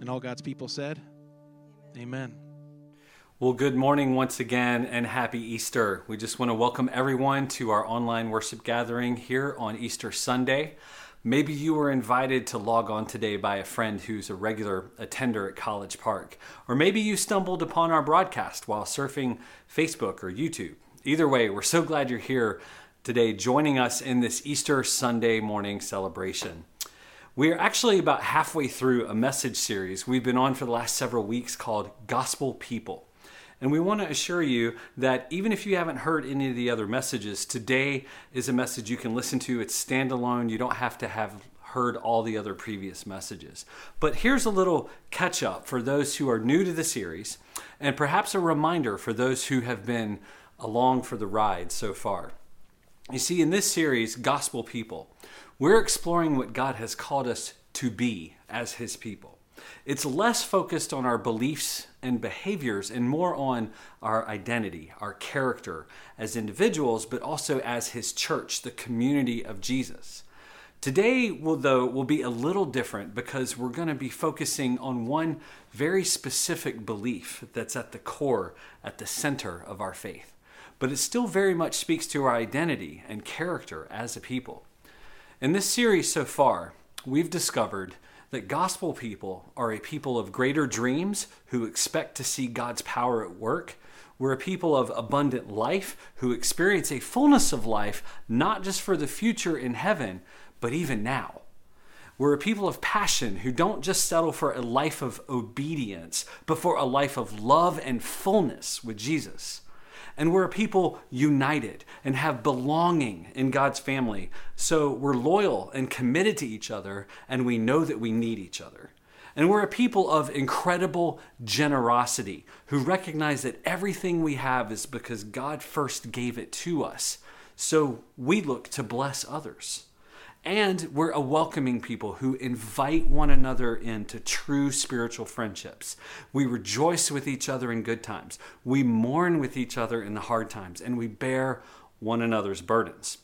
And all God's people said, Amen. Well, good morning once again and happy Easter. We just want to welcome everyone to our online worship gathering here on Easter Sunday. Maybe you were invited to log on today by a friend who's a regular attender at College Park. Or maybe you stumbled upon our broadcast while surfing Facebook or YouTube. Either way, we're so glad you're here today joining us in this Easter Sunday morning celebration. We are actually about halfway through a message series we've been on for the last several weeks called Gospel People. And we want to assure you that even if you haven't heard any of the other messages, today is a message you can listen to. It's standalone. You don't have to have heard all the other previous messages. But here's a little catch up for those who are new to the series, and perhaps a reminder for those who have been along for the ride so far. You see, in this series, Gospel People, we're exploring what God has called us to be as His people. It's less focused on our beliefs and behaviors and more on our identity, our character as individuals, but also as His church, the community of Jesus. Today, will, though, will be a little different because we're going to be focusing on one very specific belief that's at the core, at the center of our faith. But it still very much speaks to our identity and character as a people. In this series so far, we've discovered that gospel people are a people of greater dreams who expect to see God's power at work. We're a people of abundant life who experience a fullness of life, not just for the future in heaven, but even now. We're a people of passion who don't just settle for a life of obedience, but for a life of love and fullness with Jesus. And we're a people united and have belonging in God's family. So we're loyal and committed to each other, and we know that we need each other. And we're a people of incredible generosity who recognize that everything we have is because God first gave it to us. So we look to bless others. And we're a welcoming people who invite one another into true spiritual friendships. We rejoice with each other in good times. We mourn with each other in the hard times, and we bear one another's burdens.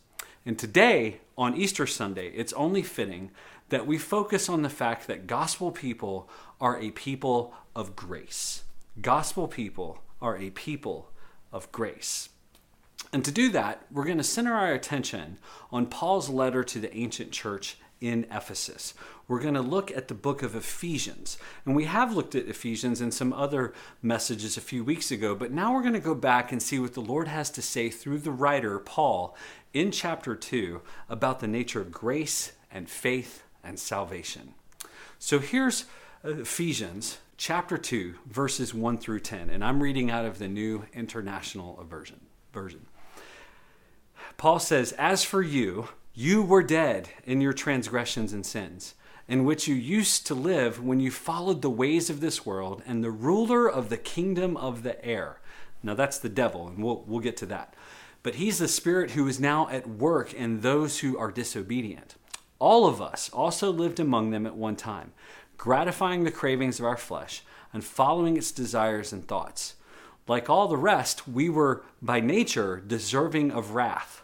And today, on Easter Sunday, it's only fitting that we focus on the fact that gospel people are a people of grace. Gospel people are a people of grace. And to do that, we're going to center our attention on Paul's letter to the ancient church in Ephesus. We're going to look at the book of Ephesians. And we have looked at Ephesians in some other messages a few weeks ago, but now we're going to go back and see what the Lord has to say through the writer, Paul, in chapter 2 about the nature of grace and faith and salvation. So here's uh, Ephesians chapter 2, verses 1 through 10. And I'm reading out of the New International Version. version. Paul says, As for you, you were dead in your transgressions and sins, in which you used to live when you followed the ways of this world and the ruler of the kingdom of the air. Now that's the devil, and we'll, we'll get to that. But he's the spirit who is now at work in those who are disobedient. All of us also lived among them at one time, gratifying the cravings of our flesh and following its desires and thoughts. Like all the rest, we were by nature deserving of wrath.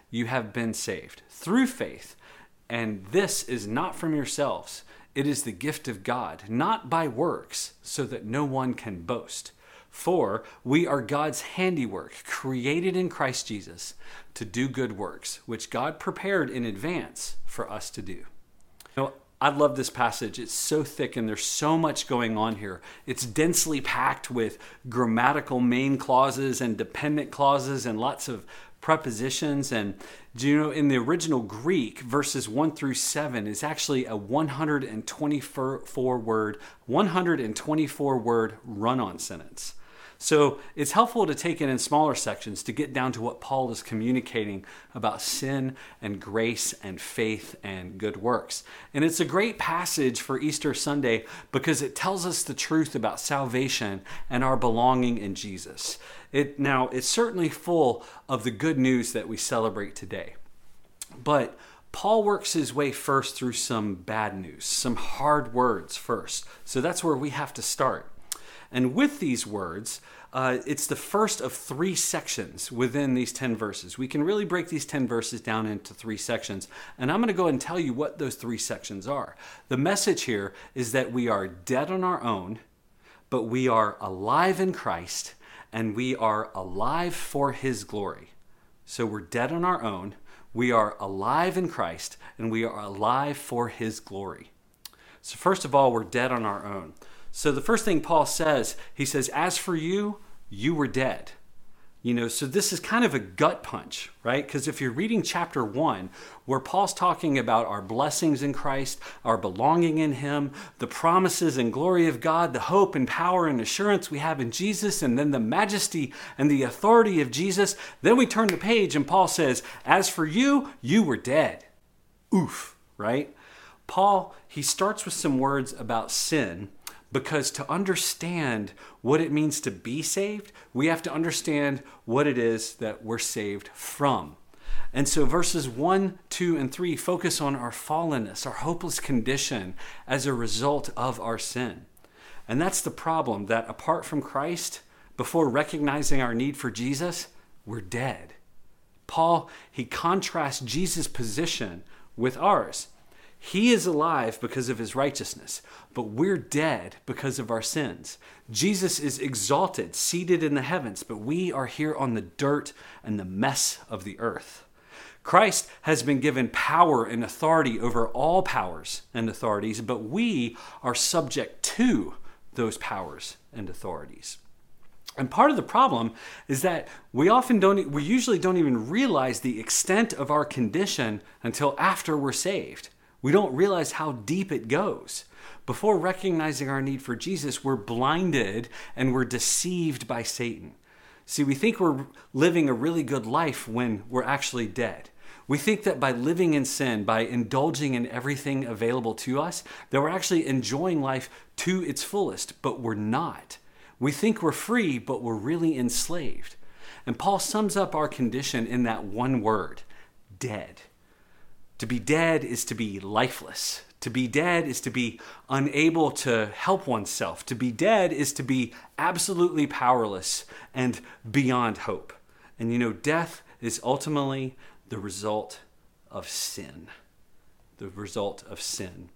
you have been saved through faith. And this is not from yourselves, it is the gift of God, not by works, so that no one can boast. For we are God's handiwork, created in Christ Jesus to do good works, which God prepared in advance for us to do. Know, I love this passage. It's so thick and there's so much going on here. It's densely packed with grammatical main clauses and dependent clauses and lots of prepositions. And do you know, in the original Greek, verses 1 through 7 is actually a 124 word, 124 word run on sentence. So it's helpful to take it in smaller sections to get down to what Paul is communicating about sin and grace and faith and good works. And it's a great passage for Easter Sunday because it tells us the truth about salvation and our belonging in Jesus. It now it's certainly full of the good news that we celebrate today. But Paul works his way first through some bad news, some hard words first. So that's where we have to start. And with these words, uh, it's the first of three sections within these 10 verses. We can really break these 10 verses down into three sections. And I'm going to go and tell you what those three sections are. The message here is that we are dead on our own, but we are alive in Christ, and we are alive for his glory. So we're dead on our own, we are alive in Christ, and we are alive for his glory. So, first of all, we're dead on our own. So the first thing Paul says, he says, As for you, you were dead. You know, so this is kind of a gut punch, right? Because if you're reading chapter one, where Paul's talking about our blessings in Christ, our belonging in Him, the promises and glory of God, the hope and power and assurance we have in Jesus, and then the majesty and the authority of Jesus, then we turn the page and Paul says, As for you, you were dead. Oof, right? Paul, he starts with some words about sin because to understand what it means to be saved, we have to understand what it is that we're saved from. And so verses 1, 2, and 3 focus on our fallenness, our hopeless condition as a result of our sin. And that's the problem that apart from Christ, before recognizing our need for Jesus, we're dead. Paul, he contrasts Jesus' position with ours. He is alive because of his righteousness, but we're dead because of our sins. Jesus is exalted, seated in the heavens, but we are here on the dirt and the mess of the earth. Christ has been given power and authority over all powers and authorities, but we are subject to those powers and authorities. And part of the problem is that we often don't, we usually don't even realize the extent of our condition until after we're saved. We don't realize how deep it goes. Before recognizing our need for Jesus, we're blinded and we're deceived by Satan. See, we think we're living a really good life when we're actually dead. We think that by living in sin, by indulging in everything available to us, that we're actually enjoying life to its fullest, but we're not. We think we're free, but we're really enslaved. And Paul sums up our condition in that one word dead. To be dead is to be lifeless. To be dead is to be unable to help oneself. To be dead is to be absolutely powerless and beyond hope. And you know, death is ultimately the result of sin. The result of sin.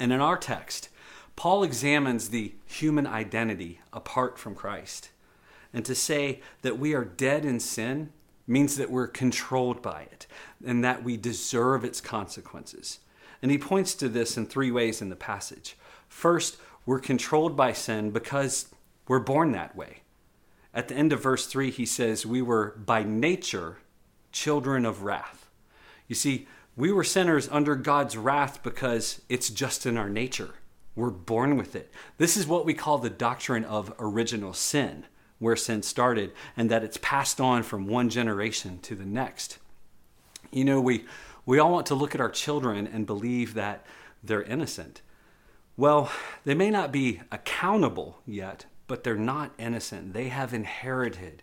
And in our text, Paul examines the human identity apart from Christ. And to say that we are dead in sin means that we're controlled by it and that we deserve its consequences. And he points to this in three ways in the passage. First, we're controlled by sin because we're born that way. At the end of verse 3, he says, We were by nature children of wrath. You see, we were sinners under God's wrath because it's just in our nature. We're born with it. This is what we call the doctrine of original sin where sin started and that it's passed on from one generation to the next. You know, we, we all want to look at our children and believe that they're innocent. Well, they may not be accountable yet, but they're not innocent. They have inherited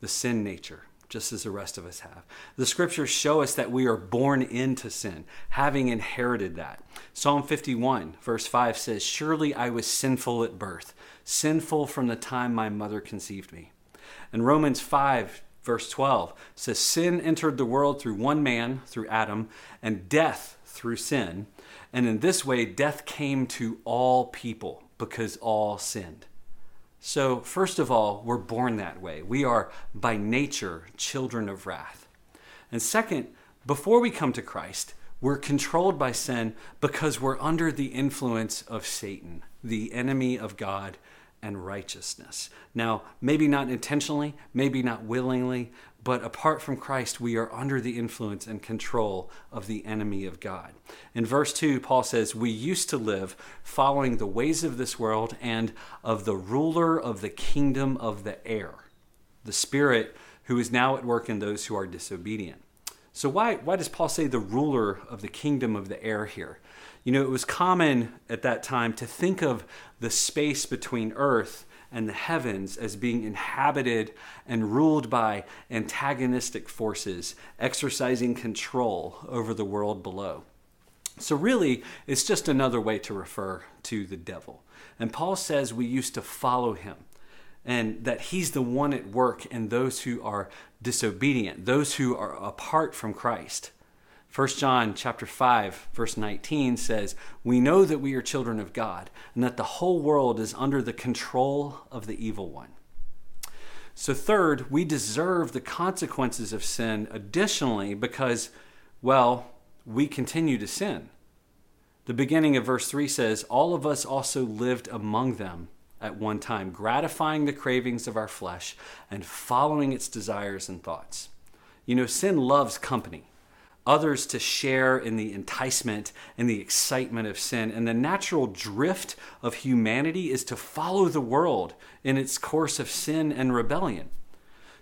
the sin nature, just as the rest of us have. The scriptures show us that we are born into sin, having inherited that. Psalm 51, verse 5 says, Surely I was sinful at birth sinful from the time my mother conceived me. And Romans 5, verse 12 says, Sin entered the world through one man, through Adam, and death through sin. And in this way, death came to all people because all sinned. So, first of all, we're born that way. We are by nature children of wrath. And second, before we come to Christ, we're controlled by sin because we're under the influence of Satan, the enemy of God and righteousness. Now, maybe not intentionally, maybe not willingly, but apart from Christ, we are under the influence and control of the enemy of God. In verse 2, Paul says, We used to live following the ways of this world and of the ruler of the kingdom of the air, the Spirit who is now at work in those who are disobedient. So, why, why does Paul say the ruler of the kingdom of the air here? You know, it was common at that time to think of the space between earth and the heavens as being inhabited and ruled by antagonistic forces exercising control over the world below. So, really, it's just another way to refer to the devil. And Paul says we used to follow him and that he's the one at work in those who are disobedient, those who are apart from Christ. 1 John chapter 5 verse 19 says, "We know that we are children of God and that the whole world is under the control of the evil one." So third, we deserve the consequences of sin additionally because well, we continue to sin. The beginning of verse 3 says, "All of us also lived among them at one time, gratifying the cravings of our flesh and following its desires and thoughts." You know, sin loves company others to share in the enticement and the excitement of sin. And the natural drift of humanity is to follow the world in its course of sin and rebellion.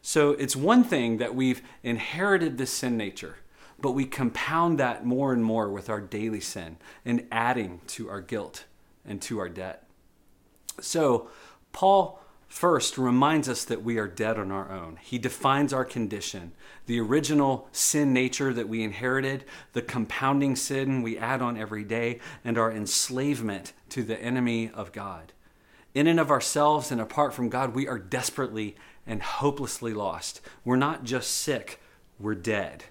So it's one thing that we've inherited this sin nature, but we compound that more and more with our daily sin and adding to our guilt and to our debt. So, Paul first reminds us that we are dead on our own. He defines our condition, the original sin nature that we inherited, the compounding sin we add on every day, and our enslavement to the enemy of God. In and of ourselves and apart from God, we are desperately and hopelessly lost. We're not just sick, we're dead.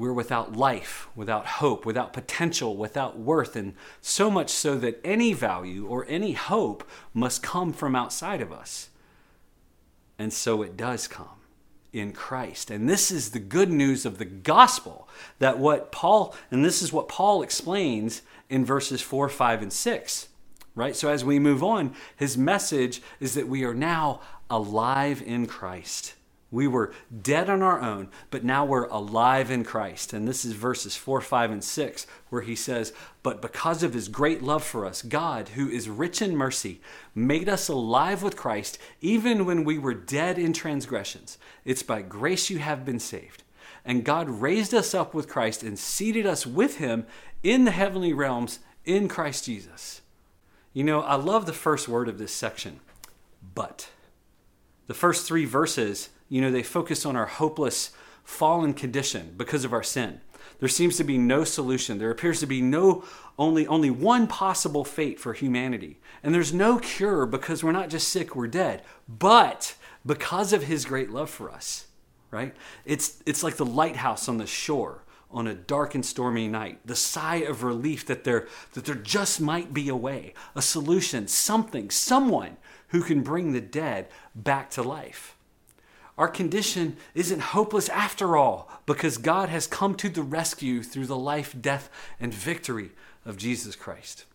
We're without life, without hope, without potential, without worth, and so much so that any value or any hope must come from outside of us. And so it does come in Christ. And this is the good news of the gospel that what Paul, and this is what Paul explains in verses 4, 5, and 6. Right? So as we move on, his message is that we are now alive in Christ. We were dead on our own, but now we're alive in Christ. And this is verses 4, 5, and 6, where he says, But because of his great love for us, God, who is rich in mercy, made us alive with Christ, even when we were dead in transgressions. It's by grace you have been saved. And God raised us up with Christ and seated us with him in the heavenly realms in Christ Jesus. You know, I love the first word of this section, but. The first three verses you know, they focus on our hopeless, fallen condition because of our sin. There seems to be no solution. There appears to be no only only one possible fate for humanity. And there's no cure because we're not just sick, we're dead. But because of his great love for us, right? It's it's like the lighthouse on the shore on a dark and stormy night. The sigh of relief that there that there just might be a way, a solution, something, someone who can bring the dead back to life. Our condition isn't hopeless after all because God has come to the rescue through the life, death, and victory of Jesus Christ.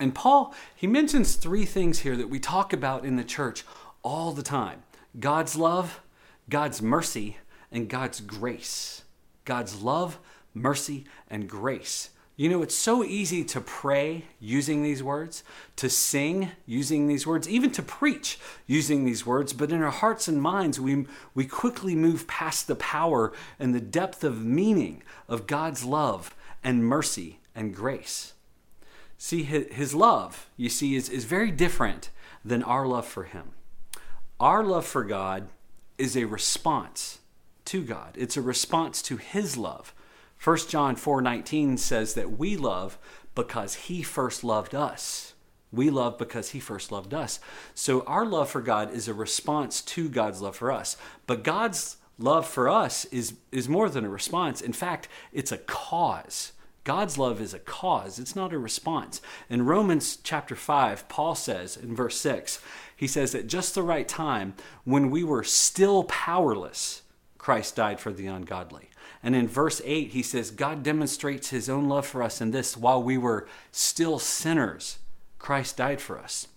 And Paul, he mentions three things here that we talk about in the church all the time God's love, God's mercy, and God's grace. God's love, mercy, and grace. You know, it's so easy to pray using these words, to sing using these words, even to preach using these words, but in our hearts and minds, we, we quickly move past the power and the depth of meaning of God's love and mercy and grace. See, his love, you see, is, is very different than our love for him. Our love for God is a response to God, it's a response to his love. 1 John 4:19 says that we love because he first loved us. We love because he first loved us. So our love for God is a response to God's love for us. But God's love for us is is more than a response. In fact, it's a cause. God's love is a cause, it's not a response. In Romans chapter 5, Paul says in verse 6, he says, At just the right time, when we were still powerless, Christ died for the ungodly. And in verse 8, he says, God demonstrates his own love for us in this while we were still sinners, Christ died for us.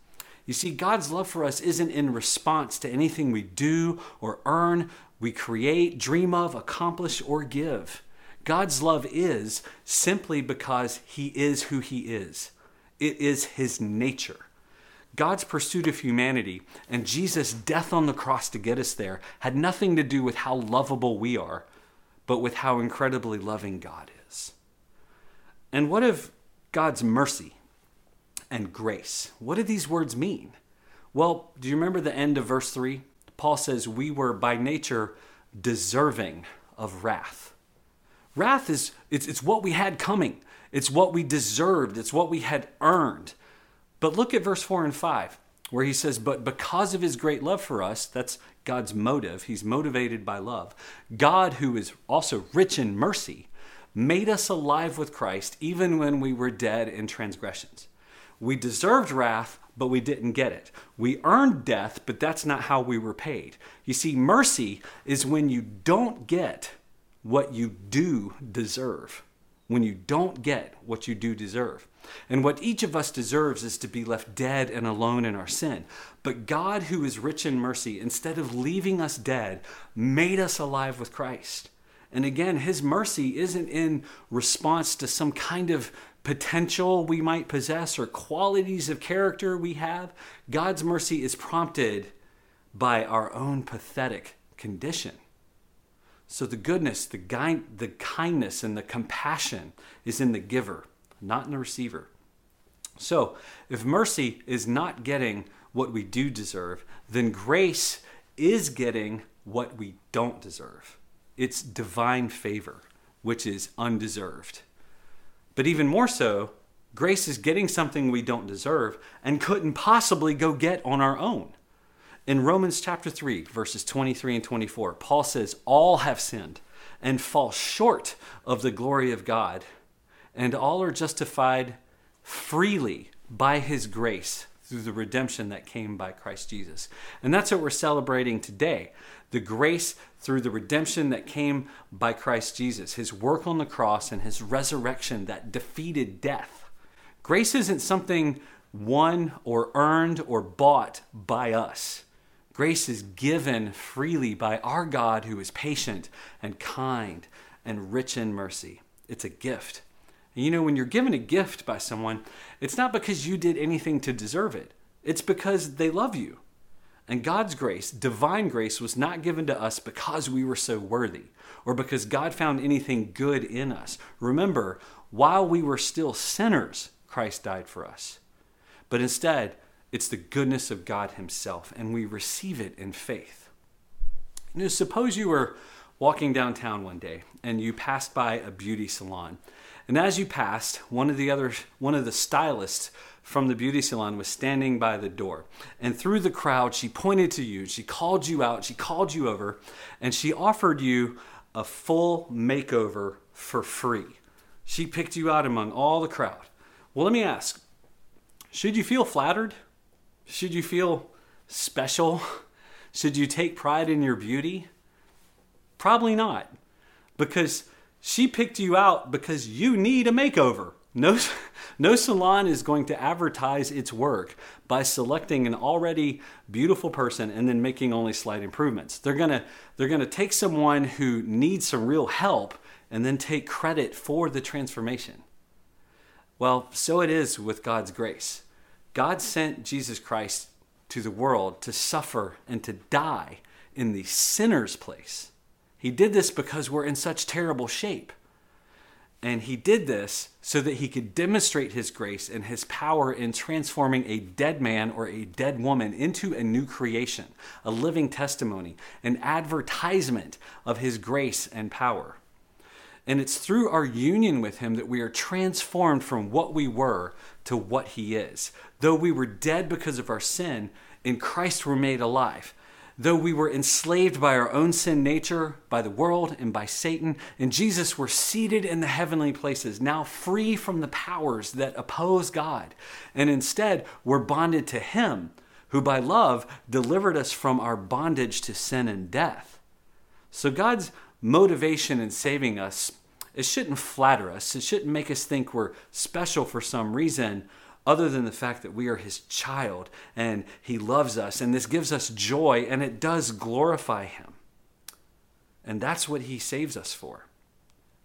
You see, God's love for us isn't in response to anything we do or earn, we create, dream of, accomplish, or give. God's love is simply because He is who He is. It is His nature. God's pursuit of humanity and Jesus' death on the cross to get us there had nothing to do with how lovable we are, but with how incredibly loving God is. And what of God's mercy and grace? What do these words mean? Well, do you remember the end of verse 3? Paul says, We were by nature deserving of wrath. Wrath is it's, it's what we had coming. It's what we deserved. It's what we had earned. But look at verse 4 and 5, where he says, But because of his great love for us, that's God's motive, he's motivated by love. God, who is also rich in mercy, made us alive with Christ even when we were dead in transgressions. We deserved wrath, but we didn't get it. We earned death, but that's not how we were paid. You see, mercy is when you don't get what you do deserve. When you don't get what you do deserve. And what each of us deserves is to be left dead and alone in our sin. But God, who is rich in mercy, instead of leaving us dead, made us alive with Christ. And again, his mercy isn't in response to some kind of potential we might possess or qualities of character we have. God's mercy is prompted by our own pathetic condition. So the goodness, the, the kindness, and the compassion is in the giver not in the receiver. So, if mercy is not getting what we do deserve, then grace is getting what we don't deserve. It's divine favor, which is undeserved. But even more so, grace is getting something we don't deserve and couldn't possibly go get on our own. In Romans chapter 3, verses 23 and 24, Paul says, All have sinned and fall short of the glory of God and all are justified freely by his grace through the redemption that came by Christ Jesus. And that's what we're celebrating today the grace through the redemption that came by Christ Jesus, his work on the cross and his resurrection that defeated death. Grace isn't something won or earned or bought by us. Grace is given freely by our God who is patient and kind and rich in mercy. It's a gift. You know, when you're given a gift by someone, it's not because you did anything to deserve it, it's because they love you. And God's grace, divine grace, was not given to us because we were so worthy or because God found anything good in us. Remember, while we were still sinners, Christ died for us. But instead, it's the goodness of God Himself, and we receive it in faith. You know, suppose you were walking downtown one day and you passed by a beauty salon and as you passed, one of the other one of the stylists from the beauty salon was standing by the door. And through the crowd, she pointed to you. She called you out. She called you over, and she offered you a full makeover for free. She picked you out among all the crowd. Well, let me ask should you feel flattered? Should you feel special? Should you take pride in your beauty? Probably not. Because she picked you out because you need a makeover. No, no salon is going to advertise its work by selecting an already beautiful person and then making only slight improvements. They're gonna they're gonna take someone who needs some real help and then take credit for the transformation. Well, so it is with God's grace. God sent Jesus Christ to the world to suffer and to die in the sinner's place he did this because we're in such terrible shape. And he did this so that he could demonstrate his grace and his power in transforming a dead man or a dead woman into a new creation, a living testimony, an advertisement of his grace and power. And it's through our union with him that we are transformed from what we were to what he is. Though we were dead because of our sin, in Christ we're made alive. Though we were enslaved by our own sin nature, by the world, and by Satan, in Jesus we're seated in the heavenly places, now free from the powers that oppose God. And instead, we're bonded to Him, who by love delivered us from our bondage to sin and death. So God's motivation in saving us, it shouldn't flatter us. It shouldn't make us think we're special for some reason, other than the fact that we are his child and he loves us. And this gives us joy and it does glorify him. And that's what he saves us for.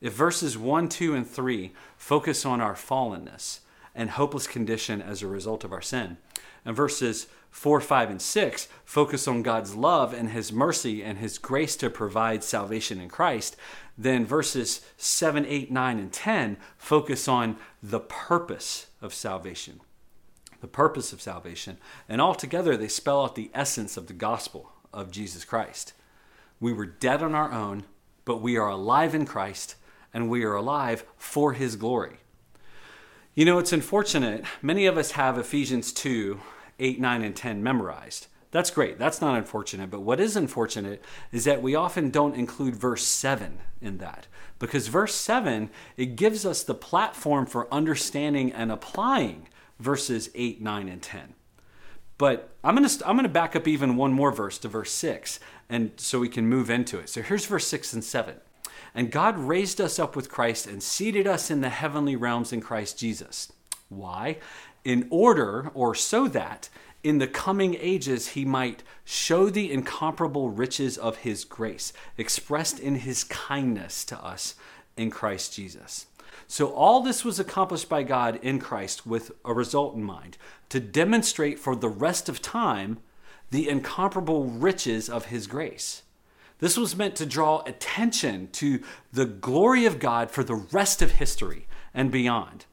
If verses 1, 2, and 3 focus on our fallenness and hopeless condition as a result of our sin, and verses 4, 5, and 6 focus on God's love and his mercy and his grace to provide salvation in Christ, then verses 7, 8, 9, and 10 focus on the purpose of salvation. The purpose of salvation. And altogether, they spell out the essence of the gospel of Jesus Christ. We were dead on our own, but we are alive in Christ, and we are alive for his glory. You know, it's unfortunate. Many of us have Ephesians 2 8, 9, and 10 memorized. That's great. That's not unfortunate. But what is unfortunate is that we often don't include verse 7 in that. Because verse 7, it gives us the platform for understanding and applying verses 8, 9, and 10. But I'm going to I'm going to back up even one more verse to verse 6 and so we can move into it. So here's verse 6 and 7. And God raised us up with Christ and seated us in the heavenly realms in Christ Jesus. Why? In order or so that in the coming ages he might show the incomparable riches of his grace expressed in his kindness to us in Christ Jesus. So, all this was accomplished by God in Christ with a result in mind to demonstrate for the rest of time the incomparable riches of his grace. This was meant to draw attention to the glory of God for the rest of history and beyond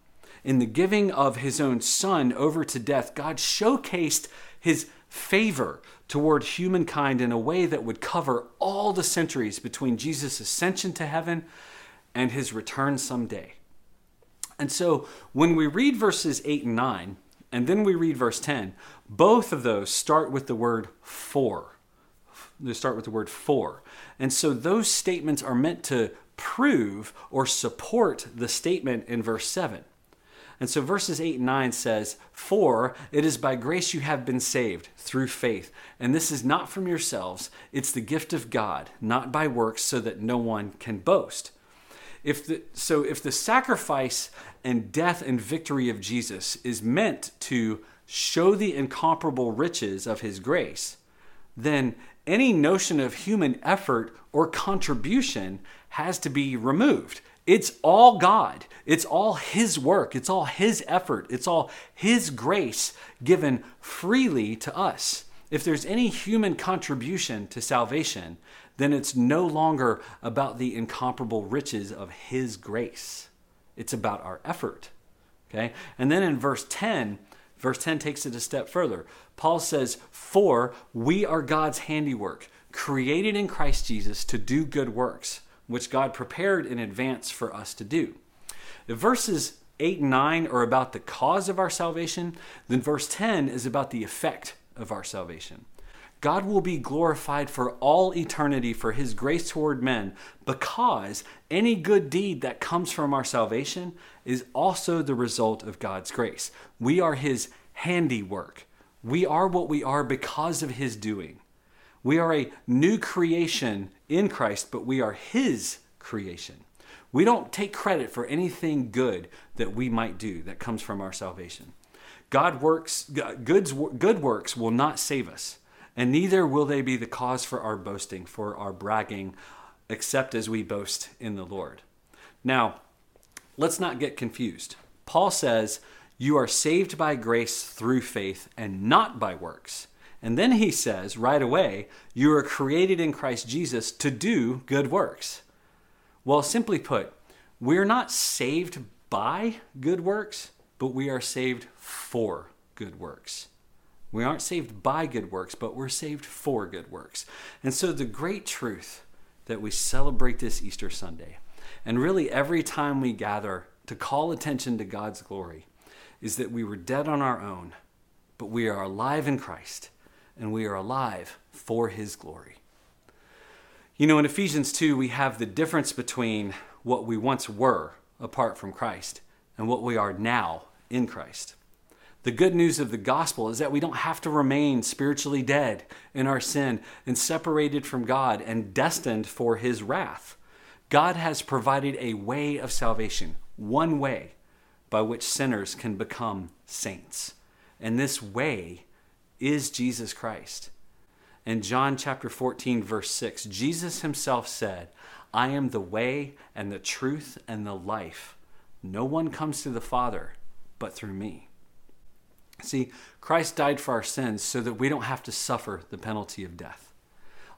in the giving of his own son over to death, God showcased his favor toward humankind in a way that would cover all the centuries between Jesus' ascension to heaven and his return someday. And so when we read verses 8 and 9, and then we read verse 10, both of those start with the word for. They start with the word for. And so those statements are meant to prove or support the statement in verse 7. And so verses 8 and 9 says, For it is by grace you have been saved through faith. And this is not from yourselves, it's the gift of God, not by works, so that no one can boast. If the, so if the sacrifice and death and victory of Jesus is meant to show the incomparable riches of his grace, then any notion of human effort or contribution has to be removed. It's all God. It's all His work. It's all His effort. It's all His grace given freely to us. If there's any human contribution to salvation, then it's no longer about the incomparable riches of His grace. It's about our effort. Okay? And then in verse 10, verse 10 takes it a step further. Paul says, For we are God's handiwork, created in Christ Jesus to do good works which God prepared in advance for us to do. Verses 8 and 9 are about the cause of our salvation, then verse 10 is about the effect of our salvation. God will be glorified for all eternity for his grace toward men because any good deed that comes from our salvation is also the result of God's grace. We are his handiwork. We are what we are because of his doing. We are a new creation in Christ, but we are His creation. We don't take credit for anything good that we might do that comes from our salvation. God works, good works will not save us, and neither will they be the cause for our boasting, for our bragging, except as we boast in the Lord. Now, let's not get confused. Paul says, You are saved by grace through faith and not by works. And then he says right away, you are created in Christ Jesus to do good works. Well, simply put, we're not saved by good works, but we are saved for good works. We aren't saved by good works, but we're saved for good works. And so, the great truth that we celebrate this Easter Sunday, and really every time we gather to call attention to God's glory, is that we were dead on our own, but we are alive in Christ and we are alive for his glory. You know, in Ephesians 2, we have the difference between what we once were apart from Christ and what we are now in Christ. The good news of the gospel is that we don't have to remain spiritually dead in our sin and separated from God and destined for his wrath. God has provided a way of salvation, one way, by which sinners can become saints. And this way is Jesus Christ. In John chapter 14, verse 6, Jesus himself said, I am the way and the truth and the life. No one comes to the Father but through me. See, Christ died for our sins so that we don't have to suffer the penalty of death.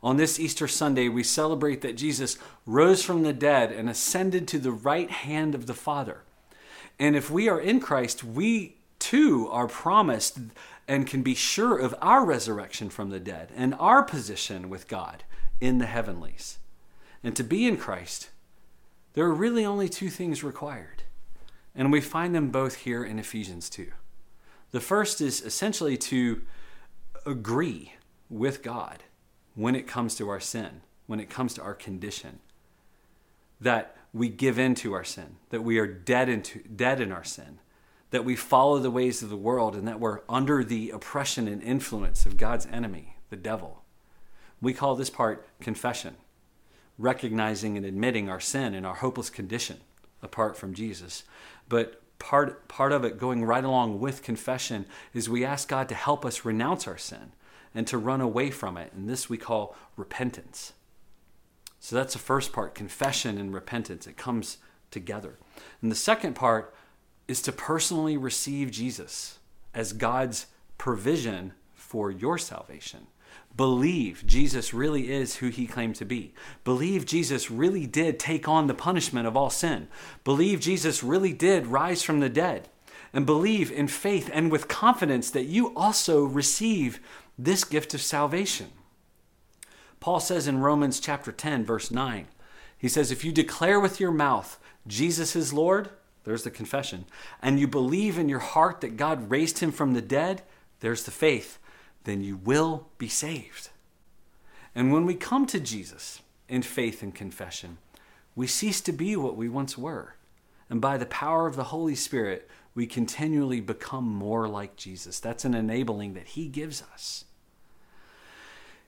On this Easter Sunday, we celebrate that Jesus rose from the dead and ascended to the right hand of the Father. And if we are in Christ, we too are promised and can be sure of our resurrection from the dead and our position with God in the heavenlies. And to be in Christ, there are really only two things required. And we find them both here in Ephesians 2. The first is essentially to agree with God when it comes to our sin, when it comes to our condition. That we give in to our sin, that we are dead, into, dead in our sin, that we follow the ways of the world and that we're under the oppression and influence of God's enemy, the devil. We call this part confession, recognizing and admitting our sin and our hopeless condition apart from Jesus. But part, part of it going right along with confession is we ask God to help us renounce our sin and to run away from it. And this we call repentance. So that's the first part confession and repentance. It comes together. And the second part is to personally receive Jesus as God's provision for your salvation. Believe Jesus really is who he claimed to be. Believe Jesus really did take on the punishment of all sin. Believe Jesus really did rise from the dead. And believe in faith and with confidence that you also receive this gift of salvation. Paul says in Romans chapter 10, verse 9, he says, If you declare with your mouth Jesus is Lord, there's the confession. And you believe in your heart that God raised him from the dead, there's the faith. Then you will be saved. And when we come to Jesus in faith and confession, we cease to be what we once were. And by the power of the Holy Spirit, we continually become more like Jesus. That's an enabling that He gives us.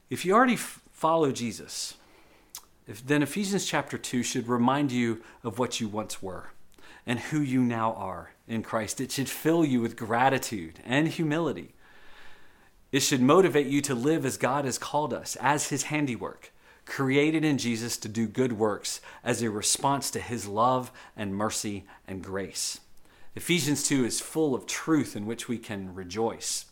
If you already f- follow Jesus, if, then Ephesians chapter 2 should remind you of what you once were and who you now are in Christ. It should fill you with gratitude and humility. It should motivate you to live as God has called us, as His handiwork, created in Jesus to do good works as a response to His love and mercy and grace. Ephesians 2 is full of truth in which we can rejoice.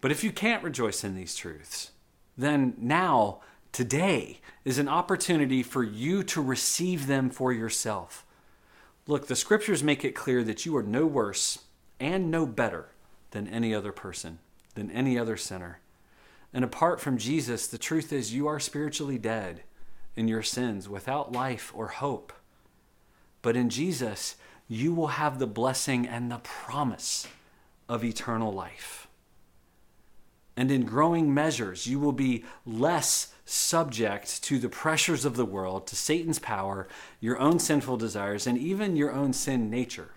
But if you can't rejoice in these truths, then now, today, is an opportunity for you to receive them for yourself. Look, the scriptures make it clear that you are no worse and no better than any other person, than any other sinner. And apart from Jesus, the truth is you are spiritually dead in your sins without life or hope. But in Jesus, you will have the blessing and the promise of eternal life. And in growing measures, you will be less subject to the pressures of the world, to Satan's power, your own sinful desires, and even your own sin nature.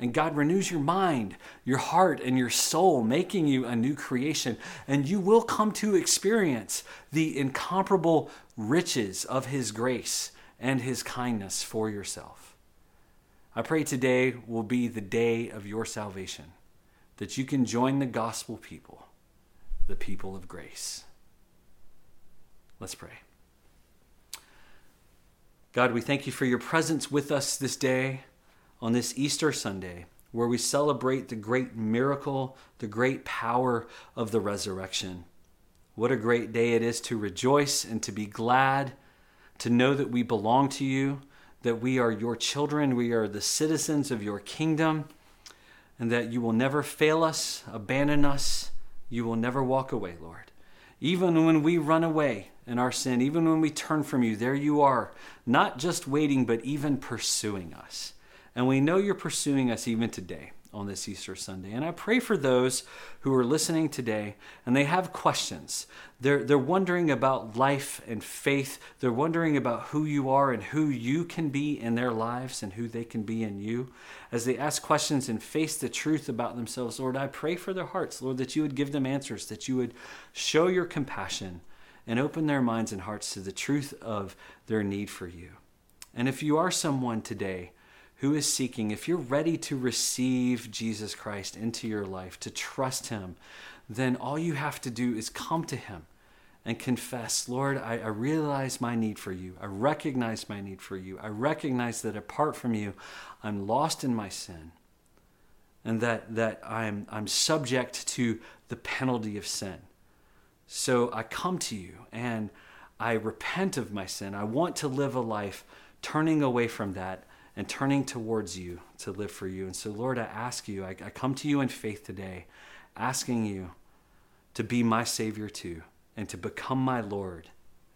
And God renews your mind, your heart, and your soul, making you a new creation. And you will come to experience the incomparable riches of His grace and His kindness for yourself. I pray today will be the day of your salvation, that you can join the gospel people, the people of grace. Let's pray. God, we thank you for your presence with us this day on this Easter Sunday, where we celebrate the great miracle, the great power of the resurrection. What a great day it is to rejoice and to be glad, to know that we belong to you, that we are your children, we are the citizens of your kingdom, and that you will never fail us, abandon us, you will never walk away, Lord. Even when we run away in our sin, even when we turn from you, there you are, not just waiting, but even pursuing us. And we know you're pursuing us even today on this Easter Sunday. And I pray for those who are listening today and they have questions. They're, they're wondering about life and faith. They're wondering about who you are and who you can be in their lives and who they can be in you. As they ask questions and face the truth about themselves, Lord, I pray for their hearts, Lord, that you would give them answers, that you would show your compassion and open their minds and hearts to the truth of their need for you. And if you are someone today, who is seeking, if you're ready to receive Jesus Christ into your life, to trust Him, then all you have to do is come to Him and confess, Lord, I, I, realize my need for you. I recognize my need for you. I recognize that apart from you, I'm lost in my sin and that, that I'm, I'm subject to the penalty of sin. So I come to you and I repent of my sin. I want to live a life turning away from that and turning towards you to live for you. And so, Lord, I ask you, I, I come to you in faith today, asking you to be my Savior too and to become my Lord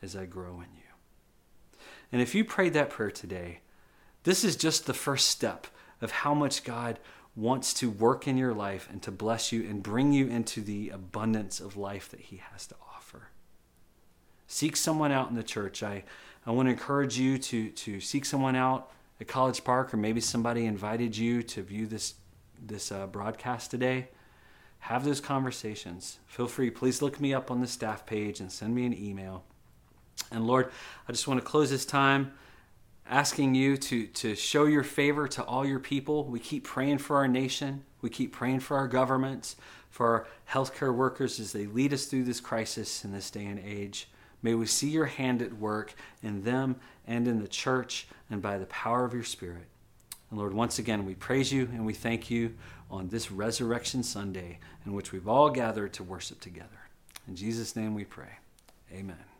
as I grow in you. And if you prayed that prayer today, this is just the first step of how much God wants to work in your life and to bless you and bring you into the abundance of life that He has to offer. Seek someone out in the church. I, I want to encourage you to, to seek someone out at College Park, or maybe somebody invited you to view this, this uh, broadcast today. Have those conversations. Feel free. Please look me up on the staff page and send me an email. And Lord, I just want to close this time asking you to, to show your favor to all your people. We keep praying for our nation. We keep praying for our governments, for our healthcare workers as they lead us through this crisis in this day and age. May we see your hand at work in them and in the church and by the power of your Spirit. And Lord, once again, we praise you and we thank you on this Resurrection Sunday in which we've all gathered to worship together. In Jesus' name we pray. Amen.